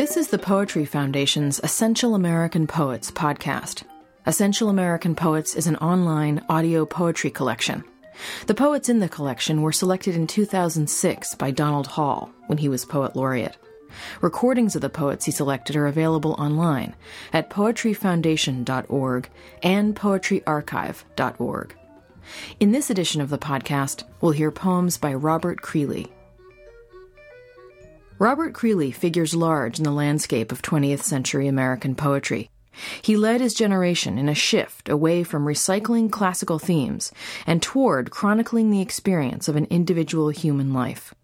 This is the Poetry Foundation's Essential American Poets podcast. Essential American Poets is an online audio poetry collection. The poets in the collection were selected in 2006 by Donald Hall when he was Poet Laureate. Recordings of the poets he selected are available online at poetryfoundation.org and poetryarchive.org. In this edition of the podcast, we'll hear poems by Robert Creeley. Robert Creeley figures large in the landscape of 20th century American poetry. He led his generation in a shift away from recycling classical themes and toward chronicling the experience of an individual human life.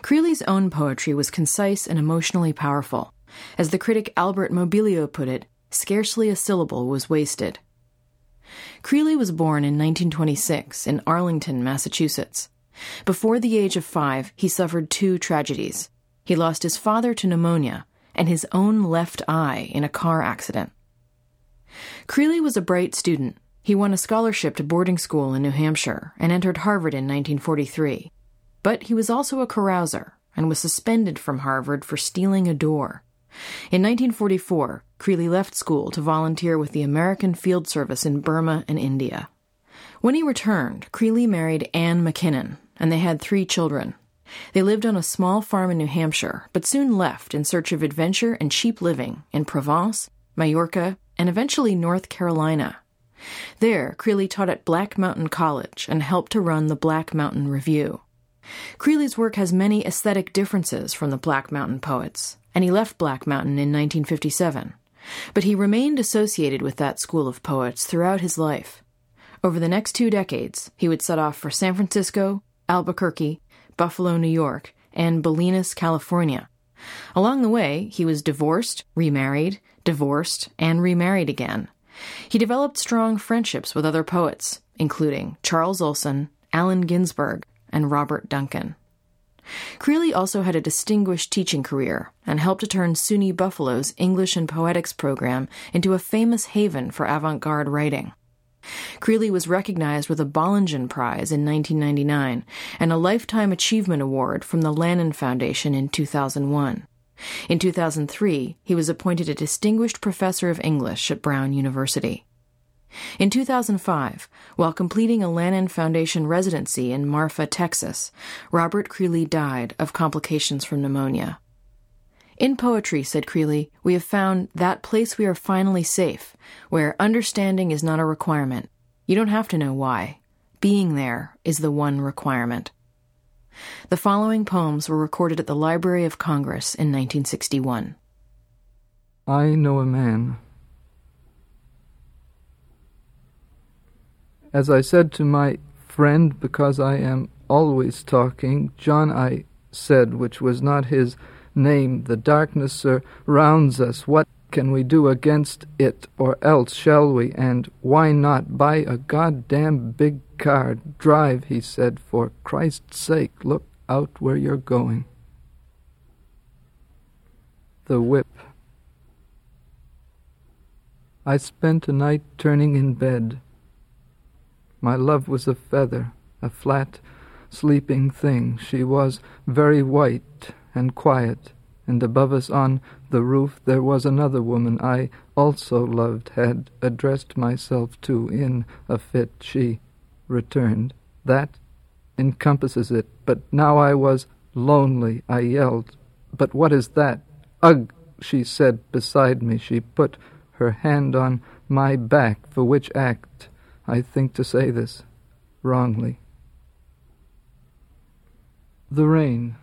Creeley's own poetry was concise and emotionally powerful. As the critic Albert Mobilio put it, scarcely a syllable was wasted. Creeley was born in 1926 in Arlington, Massachusetts. Before the age of five, he suffered two tragedies. He lost his father to pneumonia and his own left eye in a car accident. Creeley was a bright student. He won a scholarship to boarding school in New Hampshire and entered Harvard in 1943. But he was also a carouser and was suspended from Harvard for stealing a door. In 1944, Creeley left school to volunteer with the American Field Service in Burma and India. When he returned, Creeley married Anne McKinnon, and they had three children. They lived on a small farm in New Hampshire, but soon left in search of adventure and cheap living in Provence, Majorca, and eventually North Carolina. There, Creeley taught at Black Mountain College and helped to run the Black Mountain Review. Creeley's work has many aesthetic differences from the Black Mountain poets, and he left Black Mountain in 1957. But he remained associated with that school of poets throughout his life. Over the next two decades, he would set off for San Francisco, Albuquerque, Buffalo, New York, and Bolinas, California. Along the way, he was divorced, remarried, divorced, and remarried again. He developed strong friendships with other poets, including Charles Olson, Allen Ginsberg, and Robert Duncan. Creeley also had a distinguished teaching career and helped to turn SUNY Buffalo's English and Poetics program into a famous haven for avant garde writing. Creeley was recognized with a Bollingen Prize in 1999 and a Lifetime Achievement Award from the Lannan Foundation in 2001. In 2003, he was appointed a Distinguished Professor of English at Brown University. In 2005, while completing a Lannan Foundation residency in Marfa, Texas, Robert Creeley died of complications from pneumonia. In poetry, said Creeley, we have found that place we are finally safe, where understanding is not a requirement. You don't have to know why. Being there is the one requirement. The following poems were recorded at the Library of Congress in 1961. I know a man As I said to my friend, because I am always talking, John I said, which was not his name, the darkness surrounds us. What can we do against it, or else shall we? And why not buy a goddamn big car? Drive, he said, for Christ's sake, look out where you're going. The whip. I spent a night turning in bed. My love was a feather, a flat, sleeping thing. She was very white and quiet, and above us on the roof there was another woman I also loved, had addressed myself to in a fit. She returned. That encompasses it. But now I was lonely. I yelled. But what is that? Ugh, she said beside me. She put her hand on my back, for which act I think to say this wrongly. The rain.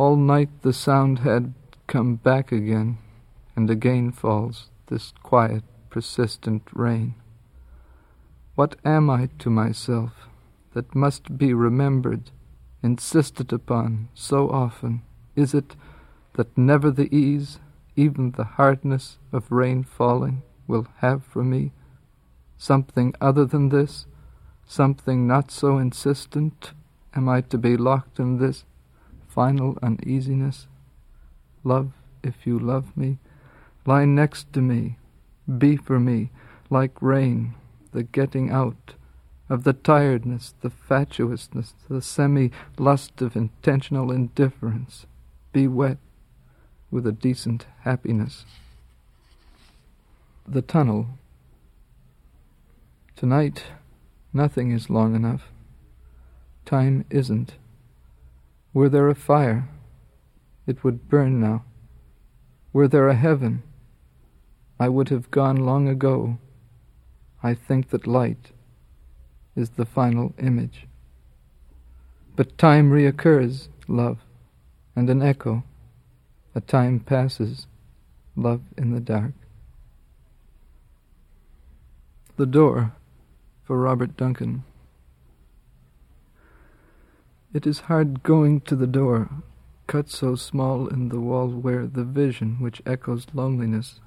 All night the sound had come back again, and again falls this quiet, persistent rain. What am I to myself that must be remembered, insisted upon so often? Is it that never the ease, even the hardness of rain falling, will have for me something other than this, something not so insistent? Am I to be locked in this final uneasiness? Love, if you love me, lie next to me, be for me like rain, the getting out of the tiredness, the fatuousness, the semi lust of intentional indifference. be wet with a decent happiness. The tunnel. Tonight, nothing is long enough. Time isn't. Were there a fire, it would burn now. Were there a heaven, I would have gone long ago. I think that light is the final image. But time reoccurs, love, and an echo. A time passes, love in the dark. The door for Robert Duncan. It is hard going to the door, cut so small in the wall where the vision which echoes loneliness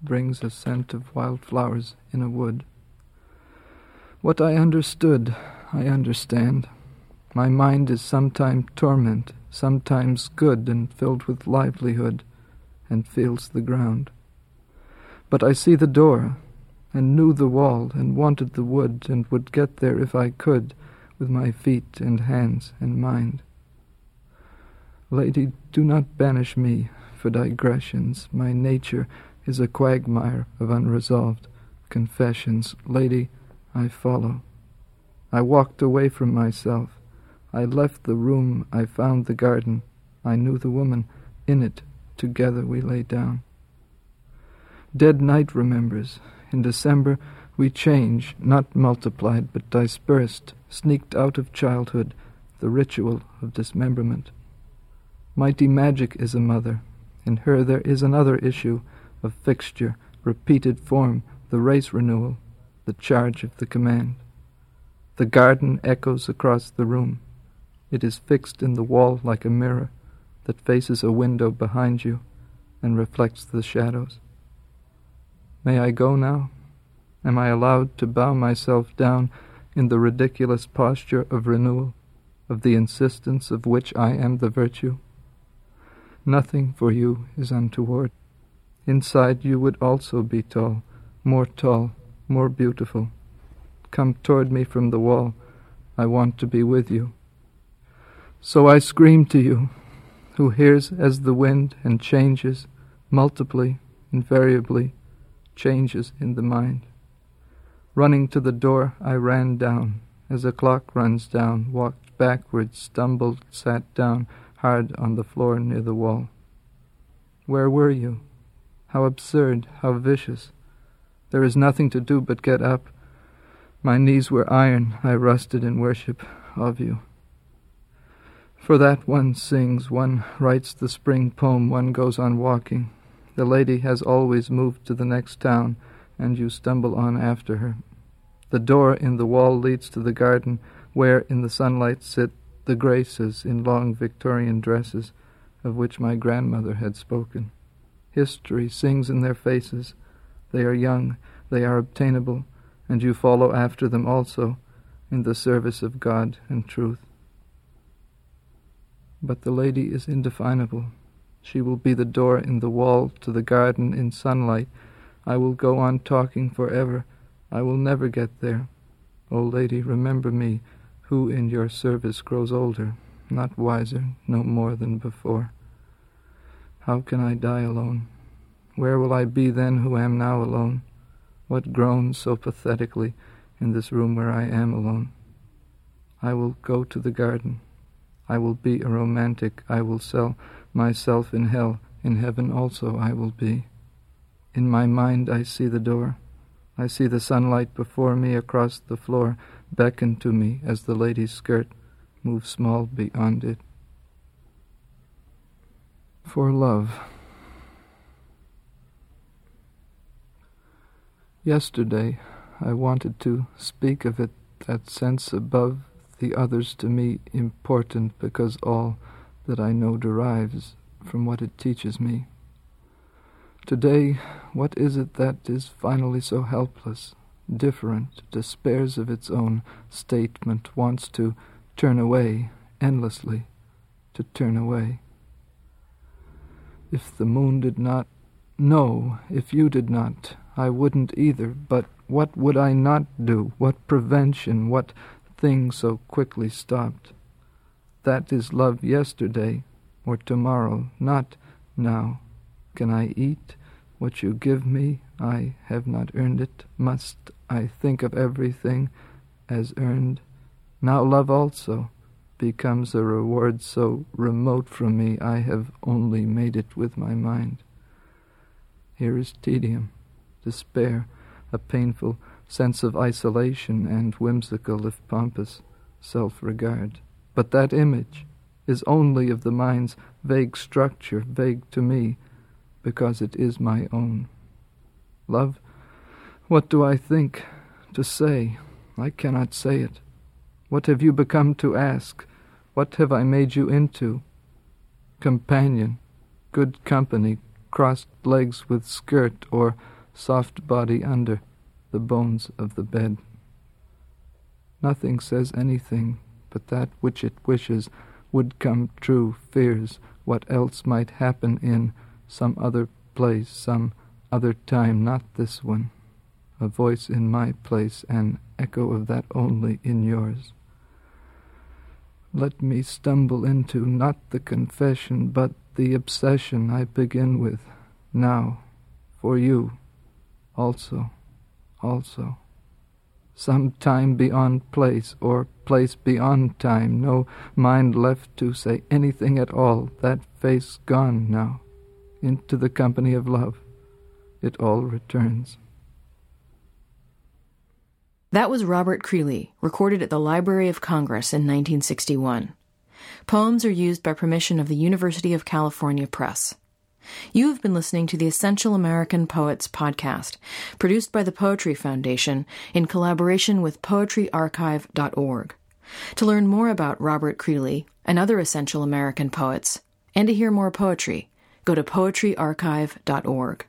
brings a scent of wild flowers in a wood. What I understood, I understand. My mind is sometimes torment, sometimes good and filled with livelihood, and feels the ground. But I see the door, and knew the wall, and wanted the wood, and would get there if I could, with my feet and hands and mind. Lady, do not banish me for digressions. My nature is a quagmire of unresolved confessions. Lady, I follow. I walked away from myself. I left the room. I found the garden. I knew the woman. In it, together we lay down. Dead night remembers. In December, we change, not multiplied, but dispersed, sneaked out of childhood, the ritual of dismemberment. Mighty magic is a mother. In her there is another issue of fixture, repeated form, the race renewal, the charge of the command. The garden echoes across the room. It is fixed in the wall like a mirror that faces a window behind you and reflects the shadows. May I go now? Am I allowed to bow myself down in the ridiculous posture of renewal, of the insistence of which I am the virtue? Nothing for you is untoward. Inside you would also be tall, more tall, more beautiful. Come toward me from the wall. I want to be with you. So I scream to you, who hears as the wind and changes, multiply, invariably, changes in the mind. Running to the door, I ran down. As a clock runs down, walked backward, stumbled, sat down hard on the floor near the wall. Where were you? How absurd, how vicious. There is nothing to do but get up. My knees were iron, I rusted in worship of you. For that one sings, one writes the spring poem, one goes on walking. The lady has always moved to the next town and you stumble on after her. The door in the wall leads to the garden, where in the sunlight sit the graces in long Victorian dresses of which my grandmother had spoken. History sings in their faces. They are young, they are obtainable, and you follow after them also in the service of God and truth. But the lady is indefinable. She will be the door in the wall to the garden in sunlight I will go on talking forever. I will never get there. O lady, remember me, who in your service grows older, not wiser, no more than before. How can I die alone? Where will I be then who am now alone? What groans so pathetically in this room where I am alone? I will go to the garden. I will be a romantic. I will sell myself in hell. In heaven also I will be. In my mind, I see the door. I see the sunlight before me across the floor beckon to me as the lady's skirt moves small beyond it. For love. Yesterday, I wanted to speak of it, that sense above the others to me important because all that I know derives from what it teaches me. Today, what is it that is finally so helpless, different, despairs of its own statement, wants to turn away, endlessly, to turn away? If the moon did not, no, if you did not, I wouldn't either, but what would I not do? What prevention, what thing so quickly stopped? That is love yesterday, or tomorrow, not now. Can I eat what you give me? I have not earned it. Must I think of everything as earned? Now love also becomes a reward so remote from me I have only made it with my mind. Here is tedium, despair, a painful sense of isolation, and whimsical, if pompous, self regard. But that image is only of the mind's vague structure, vague to me, because it is my own. Love, what do I think to say? I cannot say it. What have you become to ask? What have I made you into? Companion, good company, crossed legs with skirt, or soft body under the bones of the bed. Nothing says anything but that which it wishes would come true, fears what else might happen in some other place, some other time, not this one. A voice in my place, an echo of that only in yours. Let me stumble into not the confession, but the obsession I begin with now, for you also, also. Some time beyond place, or place beyond time, no mind left to say anything at all, that face gone now, into the company of love. It all returns. That was Robert Creeley, recorded at the Library of Congress in 1961. Poems are used by permission of the University of California Press. You have been listening to the Essential American Poets podcast, produced by the Poetry Foundation in collaboration with poetryarchive.org. To learn more about Robert Creeley and other essential American poets, and to hear more poetry, go to poetryarchive.org.